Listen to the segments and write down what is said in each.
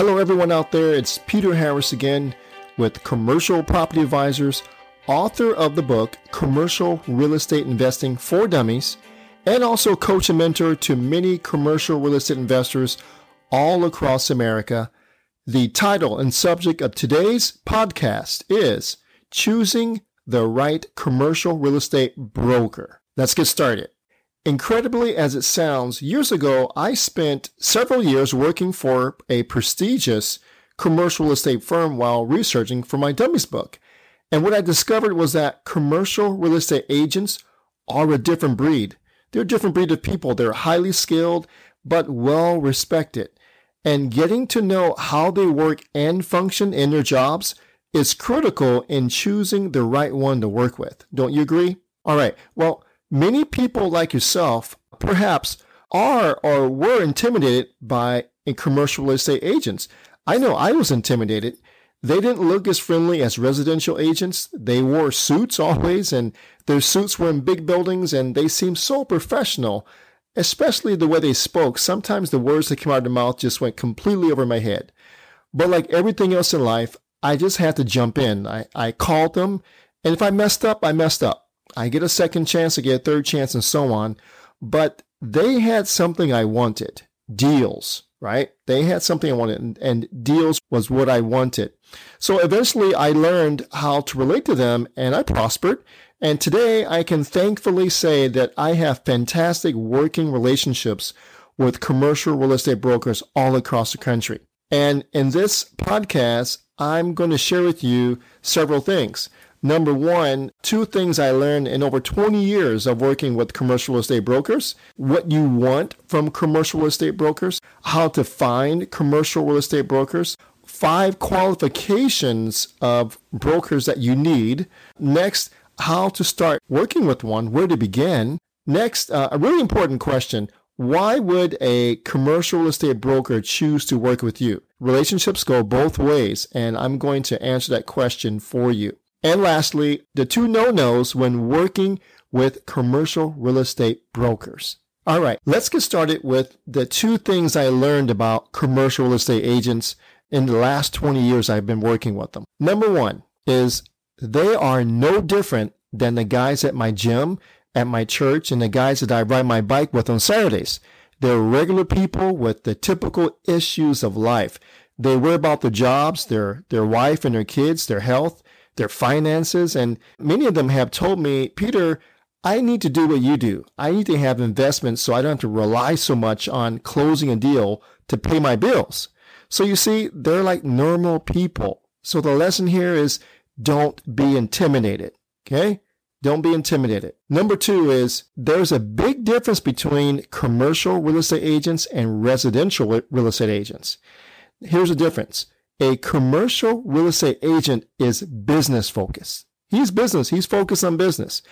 Hello, everyone out there. It's Peter Harris again with Commercial Property Advisors, author of the book Commercial Real Estate Investing for Dummies, and also coach and mentor to many commercial real estate investors all across America. The title and subject of today's podcast is Choosing the Right Commercial Real Estate Broker. Let's get started. Incredibly as it sounds, years ago, I spent several years working for a prestigious commercial estate firm while researching for my Dummies book. And what I discovered was that commercial real estate agents are a different breed. They're a different breed of people. They're highly skilled, but well respected. And getting to know how they work and function in their jobs is critical in choosing the right one to work with. Don't you agree? All right. Well, Many people like yourself perhaps are or were intimidated by commercial real estate agents. I know I was intimidated. They didn't look as friendly as residential agents. They wore suits always, and their suits were in big buildings, and they seemed so professional, especially the way they spoke. Sometimes the words that came out of their mouth just went completely over my head. But like everything else in life, I just had to jump in. I, I called them, and if I messed up, I messed up. I get a second chance, I get a third chance, and so on. But they had something I wanted deals, right? They had something I wanted, and, and, deals was what I wanted. So eventually I learned how to relate to them, and I prospered. And today I can thankfully say that I have fantastic working relationships with commercial real estate brokers all across the country. And in this podcast, I'm going to share with you several things. Number one, two things I learned in over 20 years of working with commercial estate brokers. What you want from commercial estate brokers, how to find commercial real estate brokers, five qualifications of brokers that you need. Next, how to start working with one, where to begin. Next, uh, a really important question. Why would a commercial real estate broker choose to work with you? Relationships go both ways, and I'm going to answer that question for you. And lastly, the two no-nos when working with commercial real estate brokers. All right, let's get started with the two things I learned about commercial real estate agents in the last 20 years I've been working with them. Number one is they are no different than the guys at my gym, at my church, and the guys that I ride my bike with on Saturdays. They're regular people with the typical issues of life. They worry about the jobs, their, their wife and their kids, their health, their finances. And many of them have told me, Peter, I need to do what you do. I need to have investments so I don't have to rely so much on closing a deal to pay my bills. So you see, they're like normal people. So the lesson here is don't be intimidated. Okay. Don't be intimidated. Number two is there's a big difference between commercial real estate agents and residential real estate agents. Here's the difference. A commercial real estate agent is business focused. He's business. He's focused on business.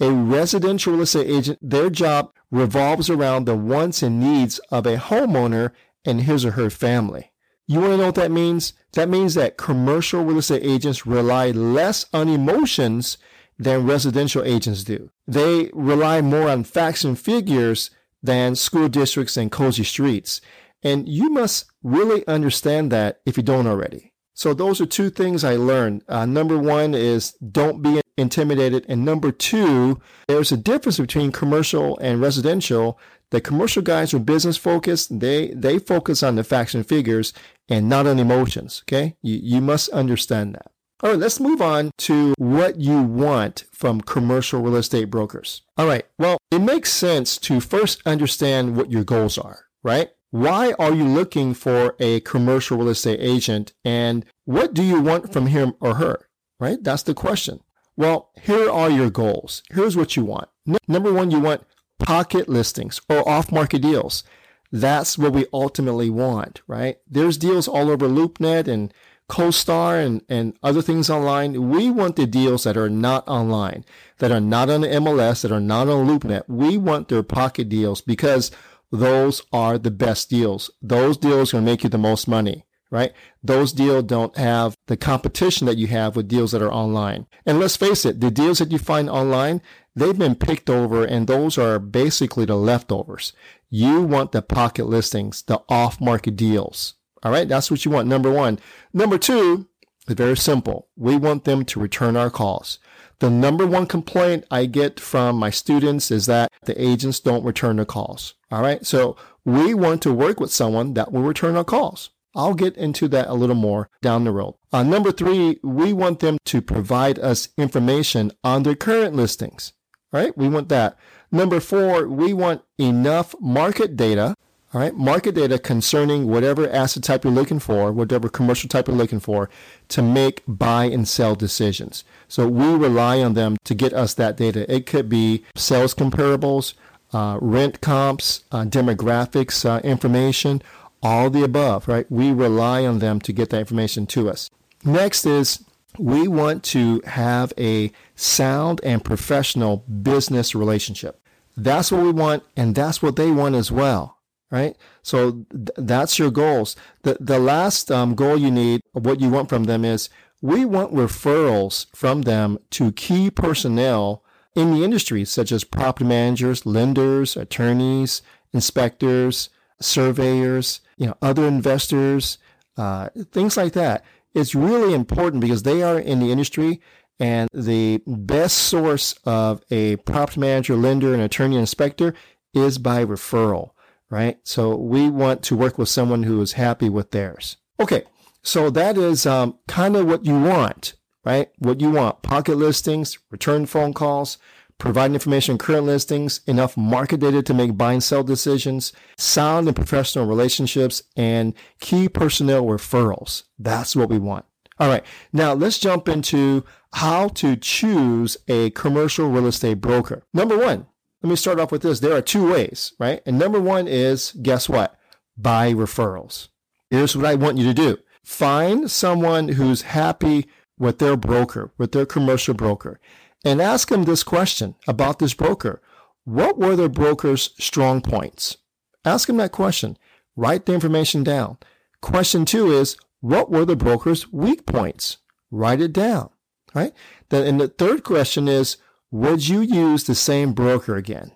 A residential real estate agent, their job revolves around the wants and needs of a homeowner and his or her family. You want to know what that means? That means that commercial real estate agents rely less on emotions than residential agents do. They rely more on facts and figures than school districts and cozy streets. And you must really understand that if you don't already. So those are two things I learned. Uh, number one is don't be intimidated. And number two, there's a difference between commercial and residential. The commercial guys are business focused. They, they focus on the facts and figures and not on emotions. Okay. You, you must understand that. All right, let's move on to what you want from commercial real estate brokers. All right, well, it makes sense to first understand what your goals are, right? Why are you looking for a commercial real estate agent and what do you want from him or her? Right? That's the question. Well, here are your goals. Here's what you want. Number one, you want pocket listings or off market deals. That's what we ultimately want, right? There's deals all over LoopNet and CoStar and, and other things online. We want the deals that are not online, that are not on the MLS, that are not on LoopNet. We want their pocket deals because those are the best deals. Those deals are going to make you the most money, right? Those deals don't have the competition that you have with deals that are online. And let's face it, the deals that you find online, they've been picked over and those are basically the leftovers. You want the pocket listings, the off market deals. All right. That's what you want. Number one. Number two very simple. We want them to return our calls. The number one complaint I get from my students is that the agents don't return the calls. All right. So we want to work with someone that will return our calls. I'll get into that a little more down the road. Uh, number three, we want them to provide us information on their current listings. All right. We want that. Number four, we want enough market data all right, market data concerning whatever asset type you're looking for, whatever commercial type you're looking for, to make buy and sell decisions. So we rely on them to get us that data. It could be sales comparables, uh, rent comps, uh, demographics uh, information, all the above, right? We rely on them to get that information to us. Next is we want to have a sound and professional business relationship. That's what we want, and that's what they want as well right? So th- that's your goals. The, the last um, goal you need, what you want from them is we want referrals from them to key personnel in the industry, such as property managers, lenders, attorneys, inspectors, surveyors, you know, other investors, uh, things like that. It's really important because they are in the industry and the best source of a property manager, lender, and attorney inspector is by referral right? So we want to work with someone who is happy with theirs. Okay, so that is um, kind of what you want, right? What you want pocket listings, return phone calls, provide information on current listings, enough market data to make buy and sell decisions, sound and professional relationships, and key personnel referrals. That's what we want. All right, now let's jump into how to choose a commercial real estate broker. Number one, let me start off with this. There are two ways, right? And number one is guess what? By referrals. Here's what I want you to do. Find someone who's happy with their broker, with their commercial broker, and ask them this question about this broker. What were the broker's strong points? Ask them that question. Write the information down. Question two is, what were the broker's weak points? Write it down, right? Then, and the third question is, would you use the same broker again?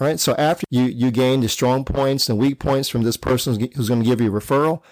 All right. So after you, you gain the strong points and weak points from this person who's going to give you a referral,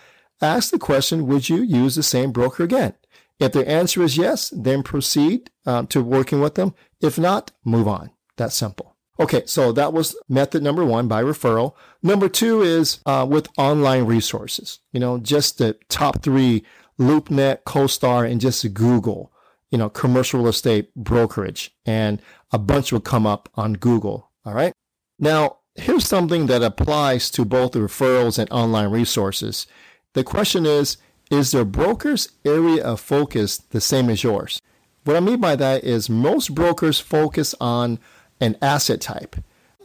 ask the question, would you use the same broker again? If the answer is yes, then proceed um, to working with them. If not, move on. That's simple. Okay, so that was method number one by referral. Number two is uh, with online resources. You know, just the top three: LoopNet, CoStar, and just Google you know, commercial real estate brokerage and a bunch will come up on Google. All right. Now, here's something that applies to both the referrals and online resources. The question is, is their broker's area of focus the same as yours? What I mean by that is most brokers focus on an asset type.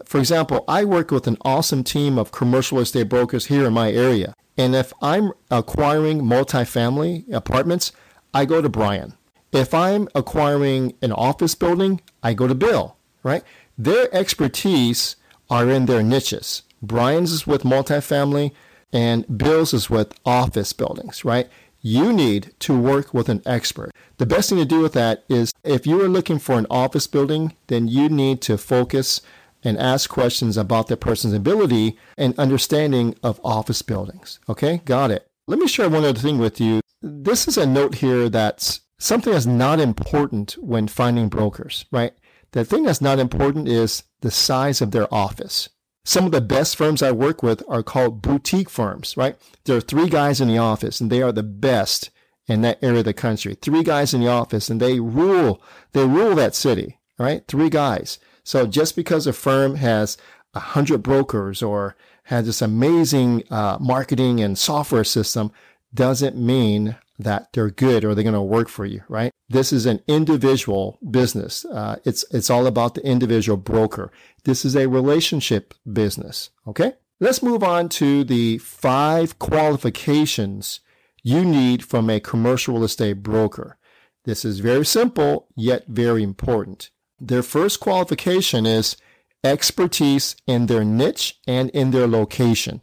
For example, I work with an awesome team of commercial estate brokers here in my area. And if I'm acquiring multifamily apartments, I go to Brian. If I'm acquiring an office building, I go to Bill, right? Their expertise are in their niches. Brian's is with multifamily and Bill's is with office buildings, right? You need to work with an expert. The best thing to do with that is if you are looking for an office building, then you need to focus and ask questions about that person's ability and understanding of office buildings. Okay, got it. Let me share one other thing with you. This is a note here that's something that's not important when finding brokers, right? The thing that's not important is the size of their office. Some of the best firms I work with are called boutique firms, right? There are three guys in the office and they are the best in that area of the country. Three guys in the office and they rule, they rule that city, right? Three guys. So just because a firm has a hundred brokers or has this amazing uh, marketing and software system doesn't mean that they're good or they're going to work for you, right? This is an individual business. Uh, it's, it's all about the individual broker. This is a relationship business. Okay. Let's move on to the five qualifications you need from a commercial real estate broker. This is very simple, yet very important. Their first qualification is expertise in their niche and in their location.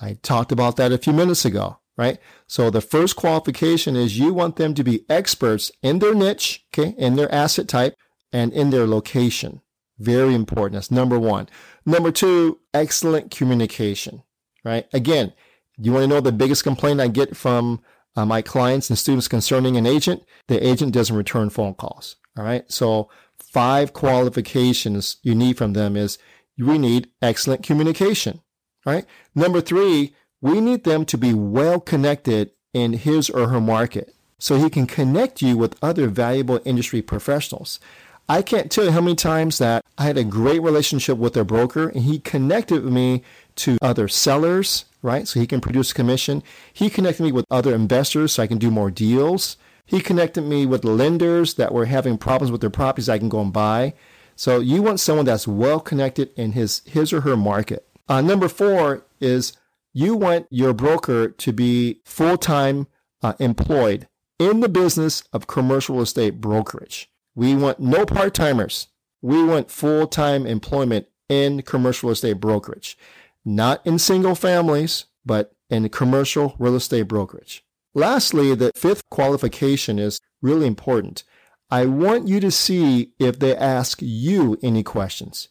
I talked about that a few minutes ago right? So the first qualification is you want them to be experts in their niche, okay, in their asset type and in their location. Very important. That's number one. Number two, excellent communication, right? Again, You want to know the biggest complaint I get from uh, my clients and students concerning an agent? The agent doesn't return phone calls. All right. So five qualifications you need from them is we need excellent communication. All right. Number three, we need them to be well connected in his or her market so he can connect you with other valuable industry professionals. I can't tell you how many times that I had a great relationship with a broker and he connected me to other sellers, right? So he can produce commission. He connected me with other investors so I can do more deals. He connected me with lenders that were having problems with their properties I can go and buy. So you want someone that's well connected in his his or her market. Uh, number four is you want your broker to be full time uh, employed in the business of commercial estate brokerage. We want no part timers. We want full time employment in commercial estate brokerage, not in single families, but in commercial real estate brokerage. Lastly, the fifth qualification is really important. I want you to see if they ask you any questions.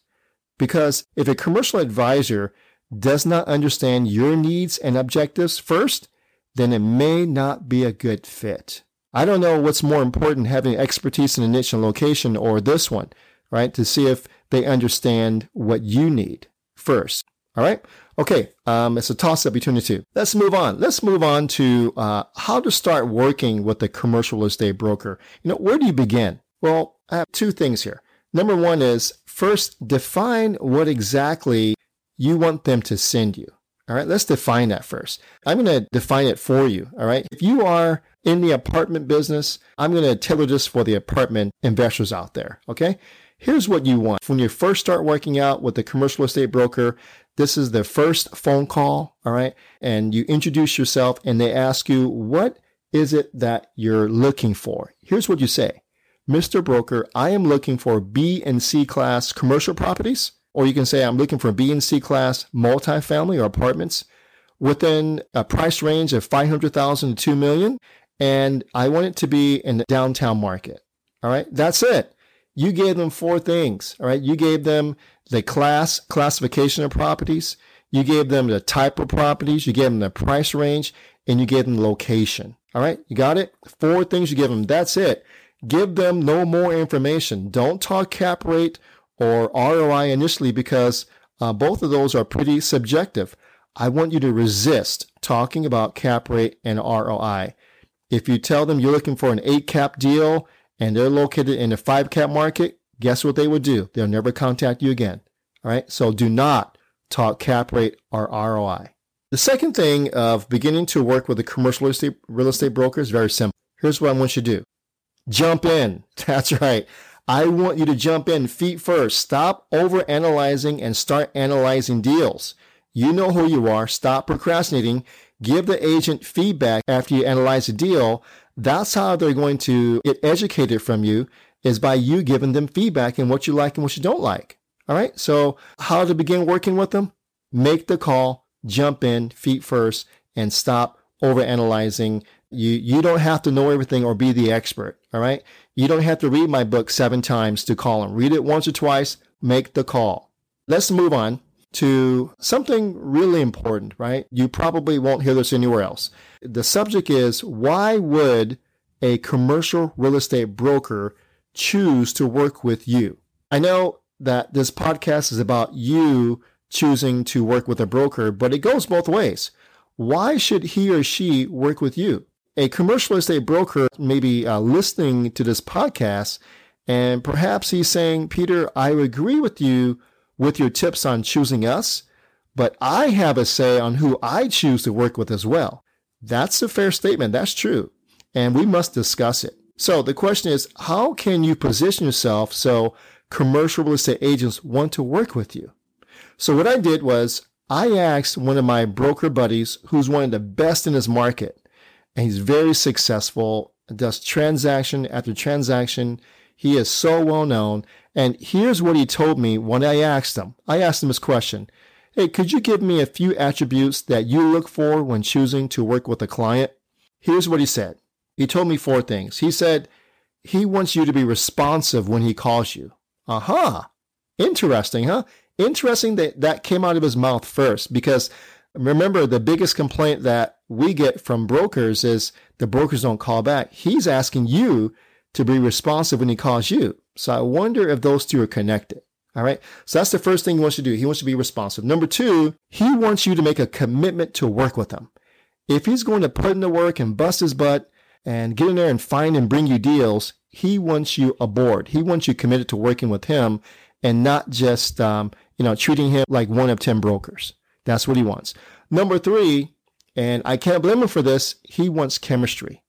Because if a commercial advisor does not understand your needs and objectives first, then it may not be a good fit. I don't know what's more important, having expertise in a niche and location or this one, right? To see if they understand what you need first. All right. Okay. Um, it's a toss up between the two. Let's move on. Let's move on to uh, how to start working with a commercial estate broker. You know, where do you begin? Well, I have two things here. Number one is first define what exactly you want them to send you. All right, let's define that first. I'm going to define it for you. All right. If you are in the apartment business, I'm going to tailor this for the apartment investors out there. Okay. Here's what you want. When you first start working out with the commercial estate broker, this is the first phone call. All right. And you introduce yourself and they ask you, what is it that you're looking for? Here's what you say. Mr. Broker, I am looking for B and C class commercial properties or you can say, I'm looking for B and C class multifamily or apartments within a price range of 500,000 to 2 million. And I want it to be in the downtown market. All right. That's it. You gave them four things. All right. You gave them the class classification of properties. You gave them the type of properties. You gave them the price range and you gave them the location. All right. You got it? Four things you give them. That's it. Give them no more information. Don't talk cap rate or ROI initially because uh, both of those are pretty subjective. I want you to resist talking about cap rate and ROI. If you tell them you're looking for an eight cap deal and they're located in a five cap market, guess what they would do? They'll never contact you again. All right. So do not talk cap rate or ROI. The second thing of beginning to work with a commercial real estate broker is very simple. Here's what I want you to do. Jump in. That's right. I want you to jump in feet first. Stop over analyzing and start analyzing deals. You know who you are. Stop procrastinating. Give the agent feedback after you analyze a deal. That's how they're going to get educated from you is by you giving them feedback and what you like and what you don't like. All right. So how to begin working with them? Make the call, jump in feet first and stop over analyzing. You, you don't have to know everything or be the expert. All right. You don't have to read my book seven times to call him. Read it once or twice, make the call. Let's move on to something really important, right? You probably won't hear this anywhere else. The subject is why would a commercial real estate broker choose to work with you? I know that this podcast is about you choosing to work with a broker, but it goes both ways. Why should he or she work with you? A commercial real estate broker may be uh, listening to this podcast and perhaps he's saying, Peter, I agree with you with your tips on choosing us, but I have a say on who I choose to work with as well. That's a fair statement. That's true. And we must discuss it. So the question is, how can you position yourself so commercial real estate agents want to work with you? So what I did was I asked one of my broker buddies who's one of the best in his market and he's very successful, does transaction after transaction. He is so well known. And here's what he told me when I asked him. I asked him this question. Hey, could you give me a few attributes that you look for when choosing to work with a client? Here's what he said. He told me four things. He said, he wants you to be responsive when he calls you. Aha. Uh-huh. Interesting, huh? Interesting that that came out of his mouth first because Remember, the biggest complaint that we get from brokers is the brokers don't call back. He's asking you to be responsive when he calls you. So I wonder if those two are connected. All right. So that's the first thing he wants to do. He wants to be responsive. Number two, he wants you to make a commitment to work with him. If he's going to put in the work and bust his butt and get in there and find and bring you deals, he wants you aboard. He wants you committed to working with him and not just, um, you know, treating him like one of 10 brokers. That's what he wants. Number three, and I can't blame him for this, he wants chemistry.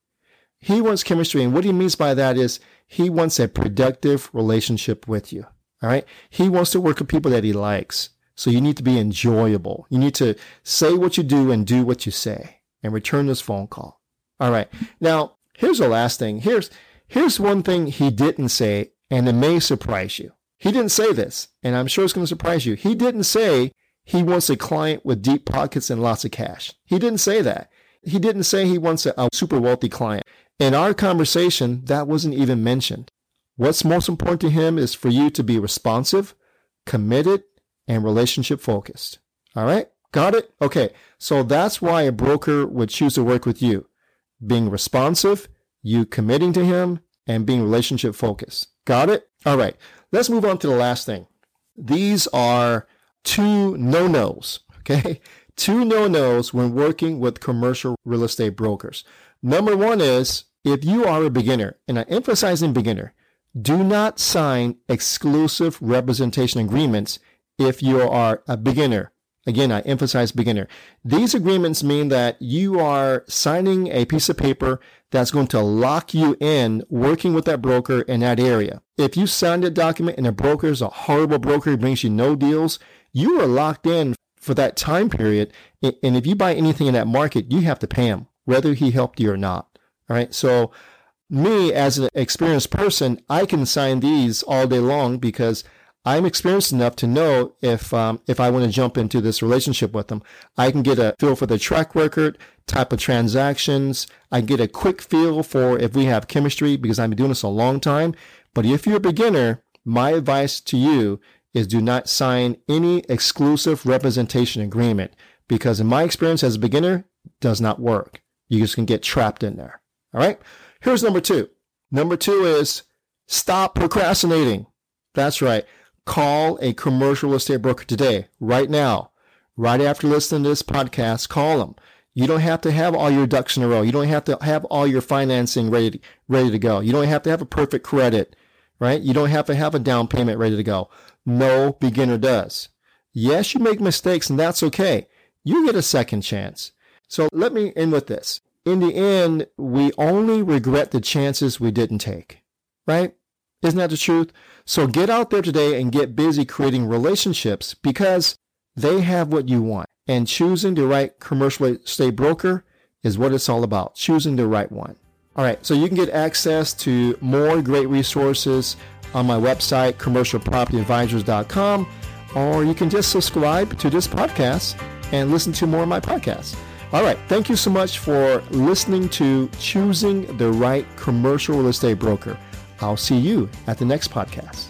He wants chemistry. And what he means by that is he wants a productive relationship with you. All right. He wants to work with people that he likes. So you need to be enjoyable. You need to say what you do and do what you say and return this phone call. All right. Now, here's the last thing. Here's, here's one thing he didn't say, and it may surprise you. He didn't say this, and I'm sure it's going to surprise you. He didn't say he wants a client with deep pockets and lots of cash. He didn't say that. He didn't say he wants a, a super wealthy client. In our conversation, that wasn't even mentioned. What's most important to him is for you to be responsive, committed, and relationship focused. All right? Got it? Okay. So that's why a broker would choose to work with you. Being responsive, you committing to him, and being relationship focused. Got it? All right. Let's move on to the last thing. These are two no-nos. Okay. Two no-nos when working with commercial real estate brokers. Number one is if you are a beginner, and I emphasize in beginner, do not sign exclusive representation agreements if you are a beginner. Again, I emphasize beginner. These agreements mean that you are signing a piece of paper that's going to lock you in working with that broker in that area. If you sign that document and a broker is a horrible broker, brings you no deals, you are locked in for that time period. And if you buy anything in that market, you have to pay him, whether he helped you or not. All right. So me as an experienced person, I can sign these all day long because I'm experienced enough to know if um, if I want to jump into this relationship with them. I can get a feel for the track record, type of transactions. I get a quick feel for if we have chemistry because I've been doing this a long time. But if you're a beginner, my advice to you is do not sign any exclusive representation agreement because in my experience as a beginner, does not work. You just can get trapped in there. All right. Here's number two. Number two is stop procrastinating. That's right. Call a commercial real estate broker today, right now, right after listening to this podcast. Call them. You don't have to have all your ducks in a row. You don't have to have all your financing ready, ready to go. You don't have to have a perfect credit, right? You don't have to have a down payment ready to go. No beginner does. Yes, you make mistakes and that's okay. You get a second chance. So let me end with this in the end, we only regret the chances we didn't take, right? Isn't that the truth? So get out there today and get busy creating relationships because they have what you want. And choosing the right commercial real estate broker is what it's all about, choosing the right one. All right, so you can get access to more great resources on my website, commercialpropertyadvisors.com, or you can just subscribe to this podcast and listen to more of my podcasts. All right. Thank you so much for listening to Choosing the Right Commercial Real Estate Broker. I'll see you at the next podcast.